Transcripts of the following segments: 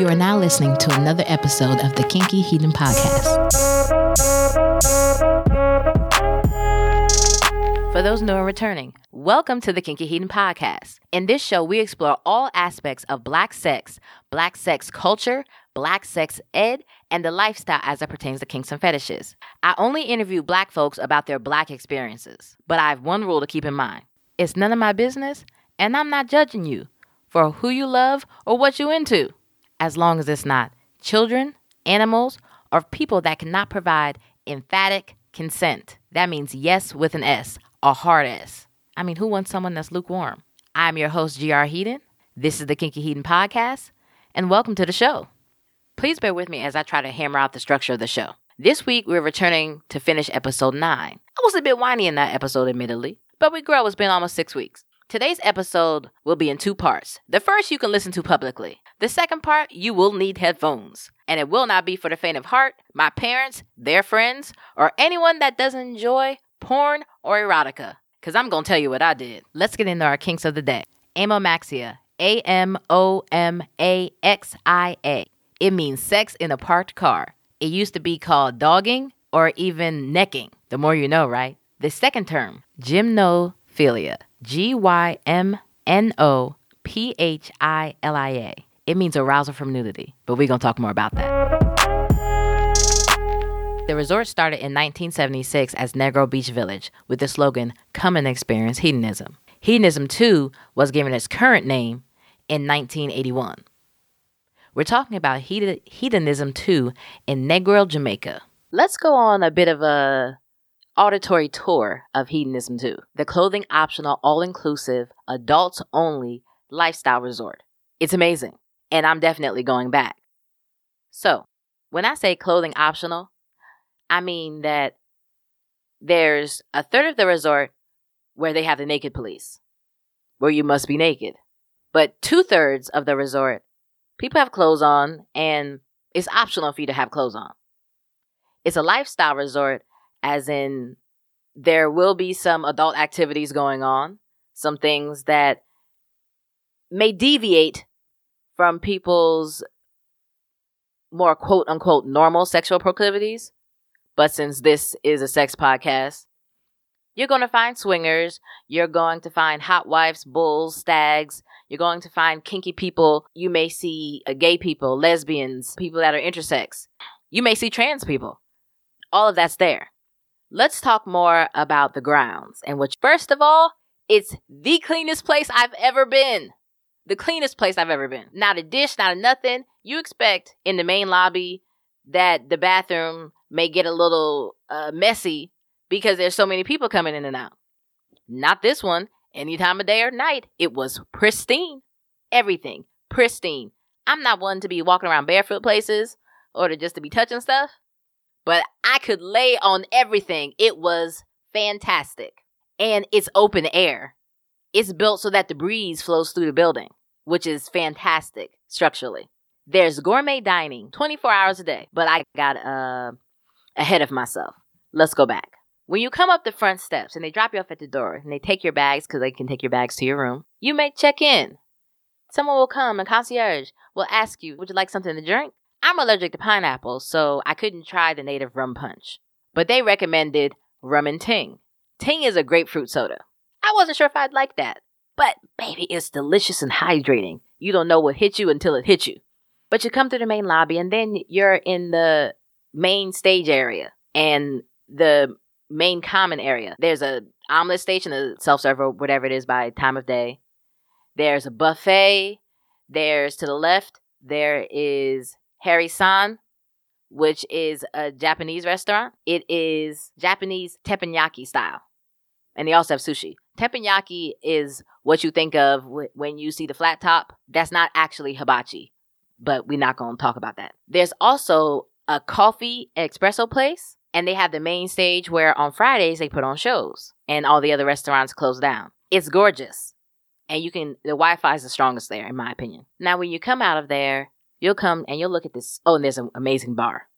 You are now listening to another episode of the Kinky Hedon Podcast. For those new and returning, welcome to the Kinky Hedon Podcast. In this show, we explore all aspects of Black sex, Black sex culture, Black sex ed, and the lifestyle as it pertains to kinks and fetishes. I only interview Black folks about their Black experiences, but I have one rule to keep in mind it's none of my business, and I'm not judging you for who you love or what you into, as long as it's not children, animals, or people that cannot provide emphatic consent. That means yes with an S, a hard S. I mean, who wants someone that's lukewarm? I'm your host, GR Hedon. This is the Kinky Hedon Podcast, and welcome to the show. Please bear with me as I try to hammer out the structure of the show. This week, we're returning to finish episode 9. I was a bit whiny in that episode, admittedly, but we grow. It's been almost six weeks. Today's episode will be in two parts. The first you can listen to publicly. The second part, you will need headphones. And it will not be for the faint of heart, my parents, their friends, or anyone that doesn't enjoy porn or erotica. Because I'm going to tell you what I did. Let's get into our kinks of the day. Amomaxia. A M O M A X I A. It means sex in a parked car. It used to be called dogging or even necking. The more you know, right? The second term, gymnophilia. G Y M N O P H I L I A. It means arousal from nudity, but we're going to talk more about that. The resort started in 1976 as Negril Beach Village with the slogan, Come and Experience Hedonism. Hedonism, 2 was given its current name in 1981. We're talking about Hedonism 2 in Negril, Jamaica. Let's go on a bit of a auditory tour of Hedonism 2, the clothing optional, all inclusive, adults only lifestyle resort. It's amazing, and I'm definitely going back. So, when I say clothing optional, I mean that there's a third of the resort where they have the naked police, where you must be naked. But two thirds of the resort, people have clothes on, and it's optional for you to have clothes on. It's a lifestyle resort as in there will be some adult activities going on, some things that may deviate from people's more quote unquote normal sexual proclivities. But since this is a sex podcast, you're going to find swingers, you're going to find hot wives, bulls, stags, you're going to find kinky people, you may see uh, gay people, lesbians, people that are intersex, you may see trans people. All of that's there. Let's talk more about the grounds, and which, first of all, it's the cleanest place I've ever been. The cleanest place I've ever been. Not a dish, not a nothing. You expect in the main lobby that the bathroom may get a little uh, messy because there's so many people coming in and out. Not this one. Any time of day or night, it was pristine. Everything pristine. I'm not one to be walking around barefoot places or to just to be touching stuff but I could lay on everything. It was fantastic. And it's open air. It's built so that the breeze flows through the building, which is fantastic structurally. There's gourmet dining 24 hours a day, but I got uh, ahead of myself. Let's go back. When you come up the front steps and they drop you off at the door and they take your bags because they can take your bags to your room, you may check in. Someone will come, a concierge will ask you, Would you like something to drink? I'm allergic to pineapple, so I couldn't try the native rum punch. But they recommended rum and ting. Ting is a grapefruit soda. I wasn't sure if I'd like that. But baby, it's delicious and hydrating. You don't know what hit you until it hits you. But you come to the main lobby and then you're in the main stage area and the main common area. There's a omelet station, a self-serve or whatever it is by time of day. There's a buffet. There's to the left, there is Harry San, which is a Japanese restaurant. It is Japanese teppanyaki style. And they also have sushi. Teppanyaki is what you think of when you see the flat top. That's not actually hibachi, but we're not going to talk about that. There's also a coffee espresso place, and they have the main stage where on Fridays they put on shows, and all the other restaurants close down. It's gorgeous. And you can, the Wi Fi is the strongest there, in my opinion. Now, when you come out of there, You'll come and you'll look at this. Oh, and there's an amazing bar.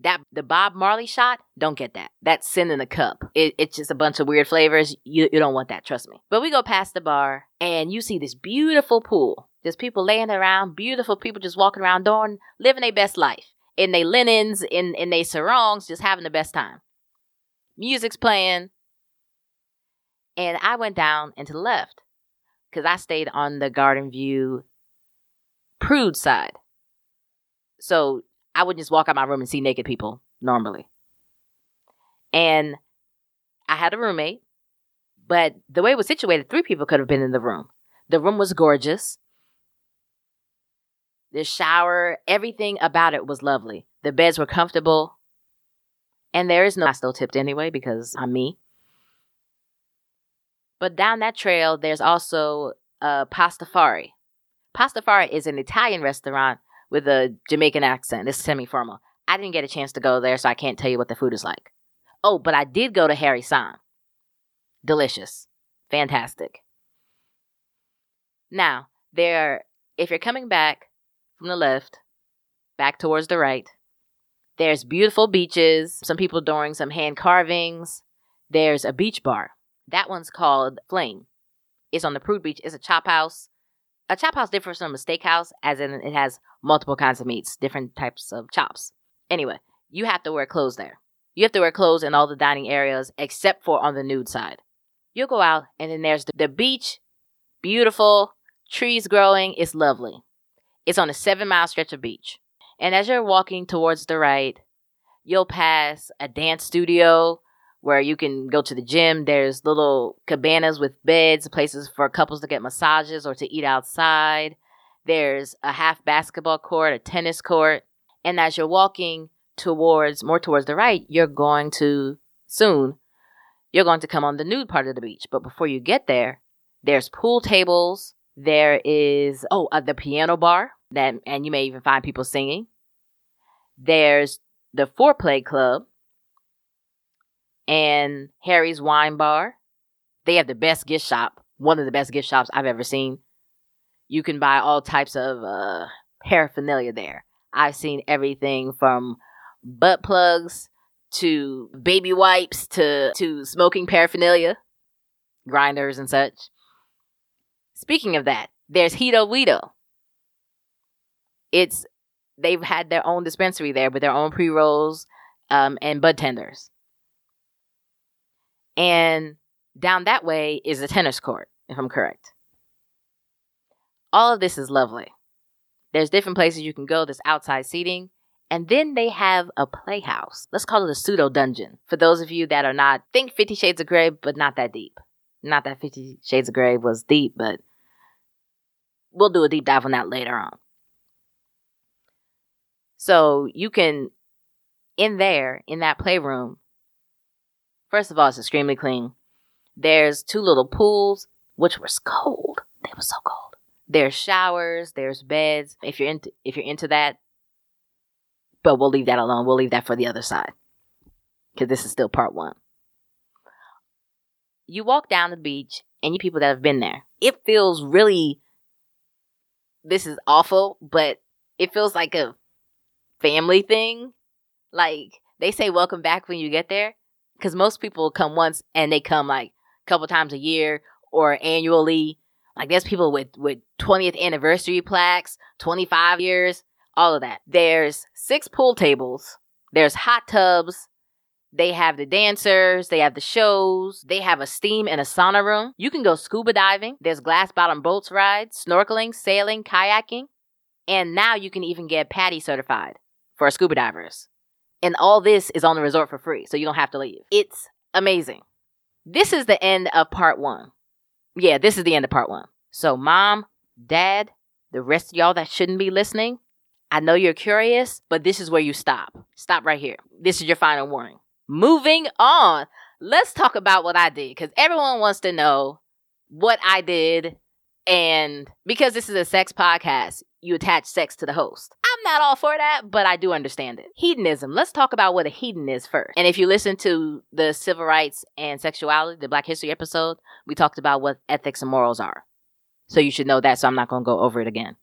That the Bob Marley shot, don't get that. That's sin in a cup. It, it's just a bunch of weird flavors. You, you don't want that, trust me. But we go past the bar and you see this beautiful pool. There's people laying around, beautiful people just walking around doing, living their best life. In their linens, in, in their sarongs, just having the best time. Music's playing. And I went down and to the left because I stayed on the Garden View prude side. So I would just walk out my room and see naked people normally. And I had a roommate, but the way it was situated, three people could have been in the room. The room was gorgeous. The shower, everything about it was lovely. The beds were comfortable. And there is no, I still tipped anyway because I'm me. But down that trail, there's also uh, Pastafari. Pastafari is an Italian restaurant with a Jamaican accent. It's semi formal. I didn't get a chance to go there, so I can't tell you what the food is like. Oh, but I did go to Harry San. Delicious. Fantastic. Now, there, if you're coming back from the left, back towards the right, there's beautiful beaches, some people doing some hand carvings. There's a beach bar. That one's called Flame. It's on the Prude Beach. It's a chop house a chop house differs from a steakhouse, as in it has multiple kinds of meats, different types of chops. Anyway, you have to wear clothes there. You have to wear clothes in all the dining areas except for on the nude side. You'll go out, and then there's the, the beach, beautiful, trees growing, it's lovely. It's on a seven mile stretch of beach. And as you're walking towards the right, you'll pass a dance studio where you can go to the gym. There's little cabanas with beds, places for couples to get massages or to eat outside. There's a half basketball court, a tennis court. And as you're walking towards more towards the right, you're going to soon you're going to come on the nude part of the beach. But before you get there, there's pool tables. There is oh uh, the piano bar that, and you may even find people singing. There's the foreplay club, and Harry's Wine Bar. They have the best gift shop, one of the best gift shops I've ever seen. You can buy all types of uh, paraphernalia there. I've seen everything from butt plugs to baby wipes to, to smoking paraphernalia, grinders and such. Speaking of that, there's Hedo Weedo. It's they've had their own dispensary there with their own pre rolls um, and bud tenders. And down that way is a tennis court, if I'm correct. All of this is lovely. There's different places you can go, there's outside seating. And then they have a playhouse. Let's call it a pseudo dungeon. For those of you that are not, think Fifty Shades of Grey, but not that deep. Not that Fifty Shades of Grey was deep, but we'll do a deep dive on that later on. So you can, in there, in that playroom, First of all, it's extremely clean. There's two little pools, which was cold. They were so cold. There's showers. There's beds. If you're into if you're into that, but we'll leave that alone. We'll leave that for the other side because this is still part one. You walk down the beach, and you people that have been there, it feels really. This is awful, but it feels like a family thing. Like they say, welcome back when you get there because most people come once and they come like a couple times a year or annually. Like there's people with with 20th anniversary plaques, 25 years, all of that. There's six pool tables. There's hot tubs. They have the dancers, they have the shows, they have a steam and a sauna room. You can go scuba diving. There's glass bottom boats rides, snorkeling, sailing, kayaking. And now you can even get PADI certified for scuba divers. And all this is on the resort for free, so you don't have to leave. It's amazing. This is the end of part one. Yeah, this is the end of part one. So, mom, dad, the rest of y'all that shouldn't be listening, I know you're curious, but this is where you stop. Stop right here. This is your final warning. Moving on, let's talk about what I did because everyone wants to know what I did. And because this is a sex podcast, you attach sex to the host. I'm not all for that, but I do understand it. Hedonism. Let's talk about what a hedon is first. And if you listen to the civil rights and sexuality, the Black History episode, we talked about what ethics and morals are. So you should know that, so I'm not going to go over it again.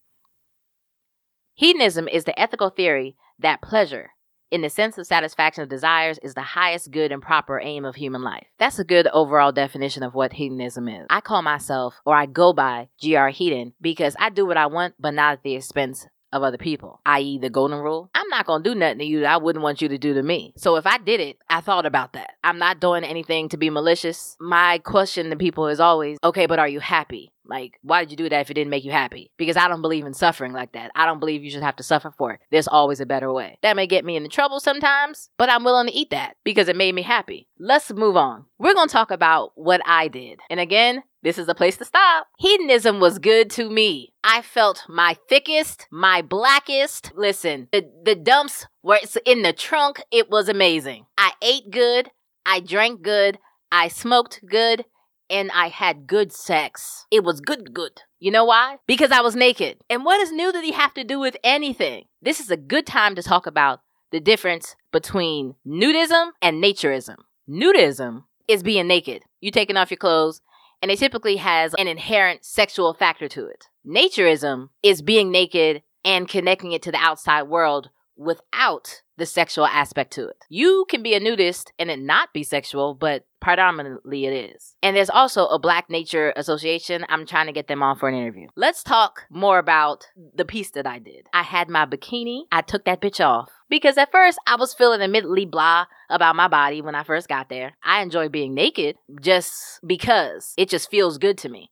Hedonism is the ethical theory that pleasure in the sense of satisfaction of desires is the highest good and proper aim of human life. That's a good overall definition of what hedonism is. I call myself, or I go by GR Hedon, because I do what I want, but not at the expense of other people, i.e., the golden rule. I'm not gonna do nothing to you that I wouldn't want you to do to me. So if I did it, I thought about that. I'm not doing anything to be malicious. My question to people is always, okay, but are you happy? Like, why did you do that if it didn't make you happy? Because I don't believe in suffering like that. I don't believe you should have to suffer for it. There's always a better way. That may get me into trouble sometimes, but I'm willing to eat that because it made me happy. Let's move on. We're gonna talk about what I did. And again, this is a place to stop. Hedonism was good to me. I felt my thickest, my blackest. Listen, the, the dumps were in the trunk. It was amazing. I ate good. I drank good. I smoked good. And I had good sex. It was good, good. You know why? Because I was naked. And what does nudity have to do with anything? This is a good time to talk about the difference between nudism and naturism. Nudism is being naked. You taking off your clothes and it typically has an inherent sexual factor to it. Naturism is being naked and connecting it to the outside world without the sexual aspect to it. You can be a nudist and it not be sexual, but predominantly it is. And there's also a Black Nature Association. I'm trying to get them on for an interview. Let's talk more about the piece that I did. I had my bikini. I took that bitch off because at first I was feeling admittedly blah about my body when I first got there. I enjoy being naked just because it just feels good to me.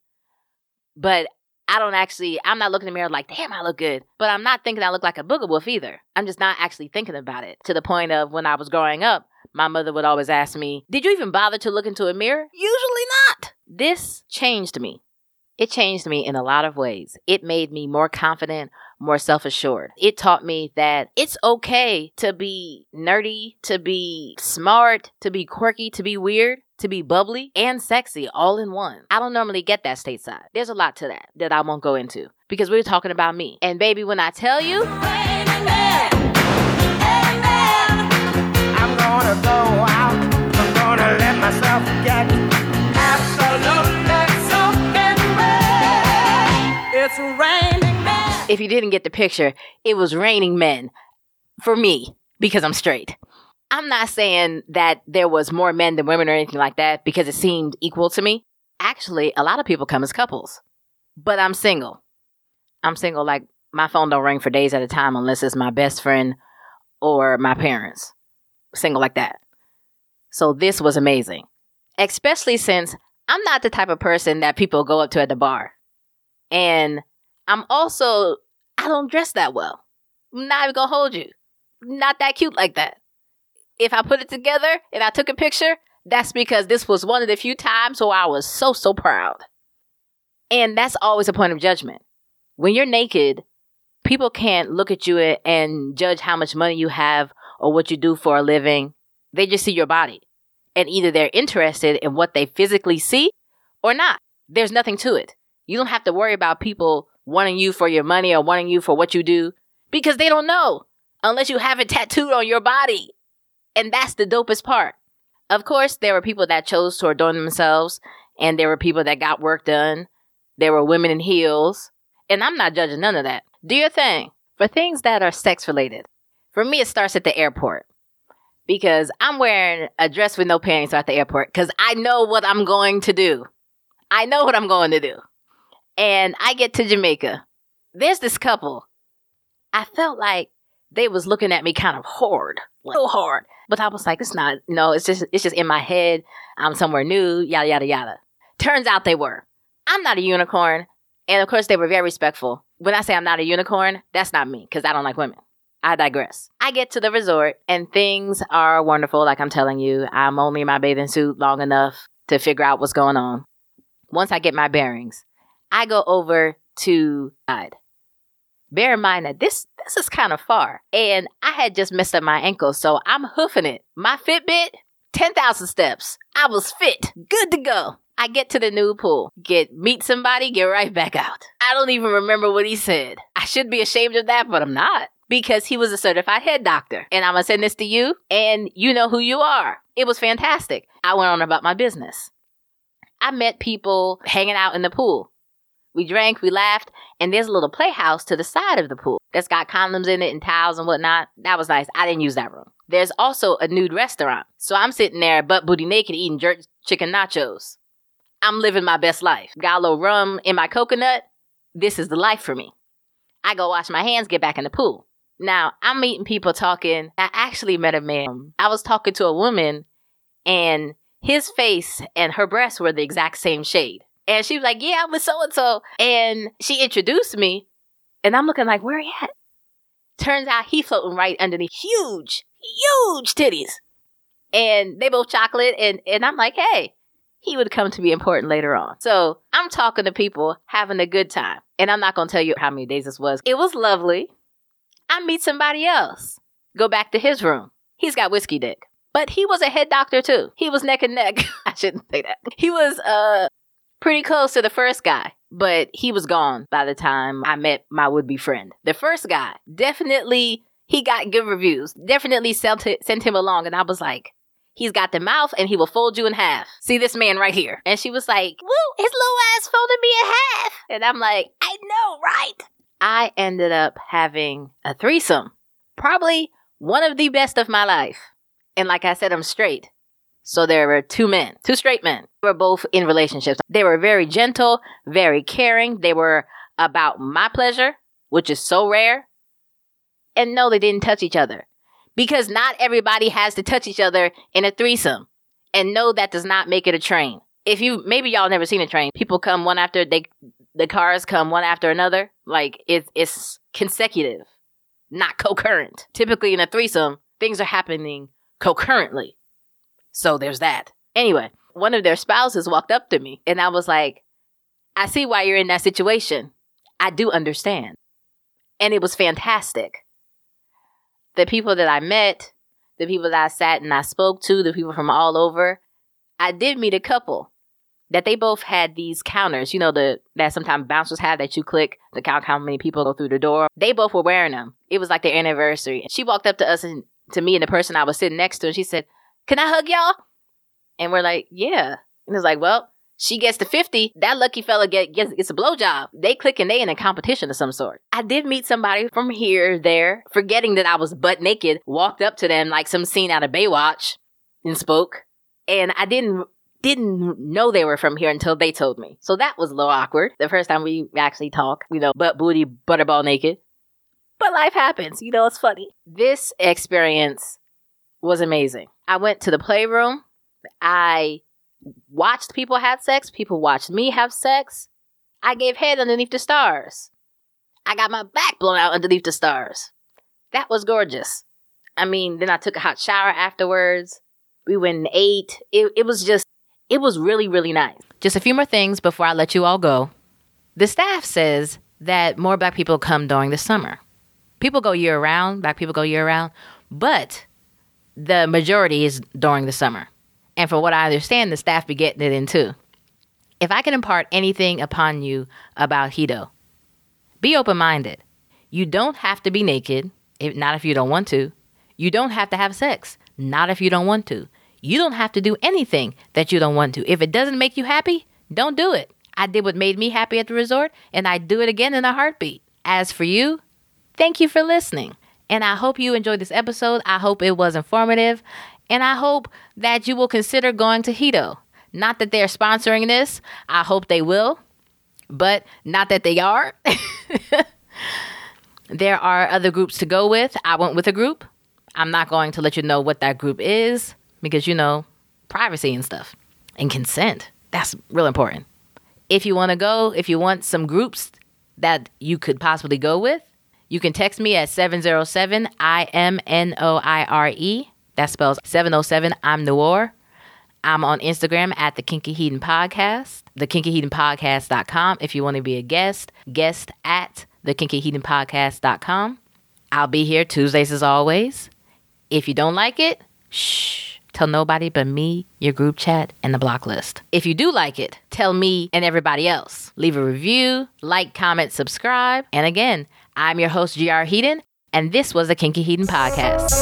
But I don't actually, I'm not looking in the mirror like, damn, I look good. But I'm not thinking I look like a booger wolf either. I'm just not actually thinking about it to the point of when I was growing up, my mother would always ask me, Did you even bother to look into a mirror? Usually not. This changed me. It changed me in a lot of ways. It made me more confident, more self assured. It taught me that it's okay to be nerdy, to be smart, to be quirky, to be weird, to be bubbly and sexy all in one. I don't normally get that stateside. There's a lot to that that I won't go into because we're talking about me. And baby, when I tell you, I'm gonna go out, I'm gonna let myself get absolutely It's raining men. If you didn't get the picture, it was raining men for me because I'm straight. I'm not saying that there was more men than women or anything like that because it seemed equal to me. Actually, a lot of people come as couples. But I'm single. I'm single like my phone don't ring for days at a time unless it's my best friend or my parents. Single like that. So this was amazing. Especially since I'm not the type of person that people go up to at the bar. And I'm also I don't dress that well. I'm not even gonna hold you. Not that cute like that if I put it together and I took a picture, that's because this was one of the few times where I was so, so proud. And that's always a point of judgment. When you're naked, people can't look at you and judge how much money you have or what you do for a living. They just see your body. And either they're interested in what they physically see or not. There's nothing to it. You don't have to worry about people wanting you for your money or wanting you for what you do because they don't know unless you have it tattooed on your body. And that's the dopest part. Of course, there were people that chose to adorn themselves, and there were people that got work done. There were women in heels. And I'm not judging none of that. Do your thing. For things that are sex related, for me, it starts at the airport. Because I'm wearing a dress with no panties at the airport because I know what I'm going to do. I know what I'm going to do. And I get to Jamaica. There's this couple. I felt like they was looking at me kind of hard, so hard. But I was like, it's not, no, it's just, it's just in my head. I'm somewhere new, yada, yada, yada. Turns out they were. I'm not a unicorn. And of course, they were very respectful. When I say I'm not a unicorn, that's not me because I don't like women. I digress. I get to the resort and things are wonderful. Like I'm telling you, I'm only in my bathing suit long enough to figure out what's going on. Once I get my bearings, I go over to side. Bear in mind that this this is kind of far, and I had just messed up my ankle, so I'm hoofing it. My Fitbit, ten thousand steps. I was fit, good to go. I get to the new pool, get meet somebody, get right back out. I don't even remember what he said. I should be ashamed of that, but I'm not because he was a certified head doctor. And I'm gonna send this to you, and you know who you are. It was fantastic. I went on about my business. I met people hanging out in the pool. We drank, we laughed, and there's a little playhouse to the side of the pool that's got condoms in it and towels and whatnot. That was nice. I didn't use that room. There's also a nude restaurant. So I'm sitting there butt booty naked eating jerk chicken nachos. I'm living my best life. Got a little rum in my coconut. This is the life for me. I go wash my hands, get back in the pool. Now, I'm meeting people talking. I actually met a man. I was talking to a woman, and his face and her breasts were the exact same shade. And she was like, Yeah, I'm with so and so. And she introduced me, and I'm looking like, Where he at? Turns out he floating right underneath huge, huge titties. And they both chocolate, and, and I'm like, Hey, he would come to be important later on. So I'm talking to people, having a good time. And I'm not going to tell you how many days this was. It was lovely. I meet somebody else. Go back to his room. He's got whiskey dick. But he was a head doctor too. He was neck and neck. I shouldn't say that. He was uh pretty close to the first guy, but he was gone by the time I met my would-be friend. The first guy, definitely he got good reviews. Definitely sent sent him along and I was like, He's got the mouth and he will fold you in half. See this man right here. And she was like, Woo, his little ass folded me in half. And I'm like, I know, right? I ended up having a threesome. Probably one of the best of my life. And like I said, I'm straight. So there were two men, two straight men. They were both in relationships. They were very gentle, very caring. They were about my pleasure, which is so rare. And no, they didn't touch each other. Because not everybody has to touch each other in a threesome. And no, that does not make it a train. If you, maybe y'all never seen a train. People come one after, they, the cars come one after another. Like it's it's consecutive, not concurrent. Typically in a threesome, things are happening concurrently. So there's that. Anyway, one of their spouses walked up to me and I was like, I see why you're in that situation. I do understand. And it was fantastic. The people that I met, the people that I sat and I spoke to, the people from all over, I did meet a couple that they both had these counters, you know, the that sometimes bouncers have that you click to count how many people go through the door. They both were wearing them. It was like their anniversary. She walked up to us and to me and the person I was sitting next to, and she said, Can I hug y'all? And we're like, Yeah. And it's like, Well, she gets to 50, that lucky fella get, gets, gets a blowjob. They click and they in a competition of some sort. I did meet somebody from here, there, forgetting that I was butt naked, walked up to them like some scene out of Baywatch and spoke. And I didn't didn't know they were from here until they told me. So that was a little awkward. The first time we actually talk, you know, butt booty, butterball naked. But life happens, you know, it's funny. This experience was amazing. I went to the playroom. I watched people have sex. People watched me have sex. I gave head underneath the stars. I got my back blown out underneath the stars. That was gorgeous. I mean, then I took a hot shower afterwards. We went and ate. It, it was just it was really, really nice. Just a few more things before I let you all go. The staff says that more black people come during the summer. People go year round, black people go year round, but the majority is during the summer. And for what I understand, the staff be getting it in too. If I can impart anything upon you about Hedo, be open minded. You don't have to be naked, if, not if you don't want to. You don't have to have sex, not if you don't want to. You don't have to do anything that you don't want to. If it doesn't make you happy, don't do it. I did what made me happy at the resort, and I do it again in a heartbeat. As for you, thank you for listening. And I hope you enjoyed this episode. I hope it was informative. And I hope that you will consider going to Hedo. Not that they're sponsoring this, I hope they will, but not that they are. there are other groups to go with. I went with a group. I'm not going to let you know what that group is because you know privacy and stuff and consent. That's real important. If you want to go, if you want some groups that you could possibly go with, you can text me at 707 I M N O I R E. That spells 707 I'm Noir. I'm on Instagram at the Kinky Hedon Podcast, the Podcast.com. If you want to be a guest, guest at the Podcast.com. I'll be here Tuesdays as always. If you don't like it, shh Tell nobody but me, your group chat, and the block list. If you do like it, tell me and everybody else. Leave a review, like, comment, subscribe. And again, I'm your host, GR Hedon, and this was the Kinky Hedon Podcast.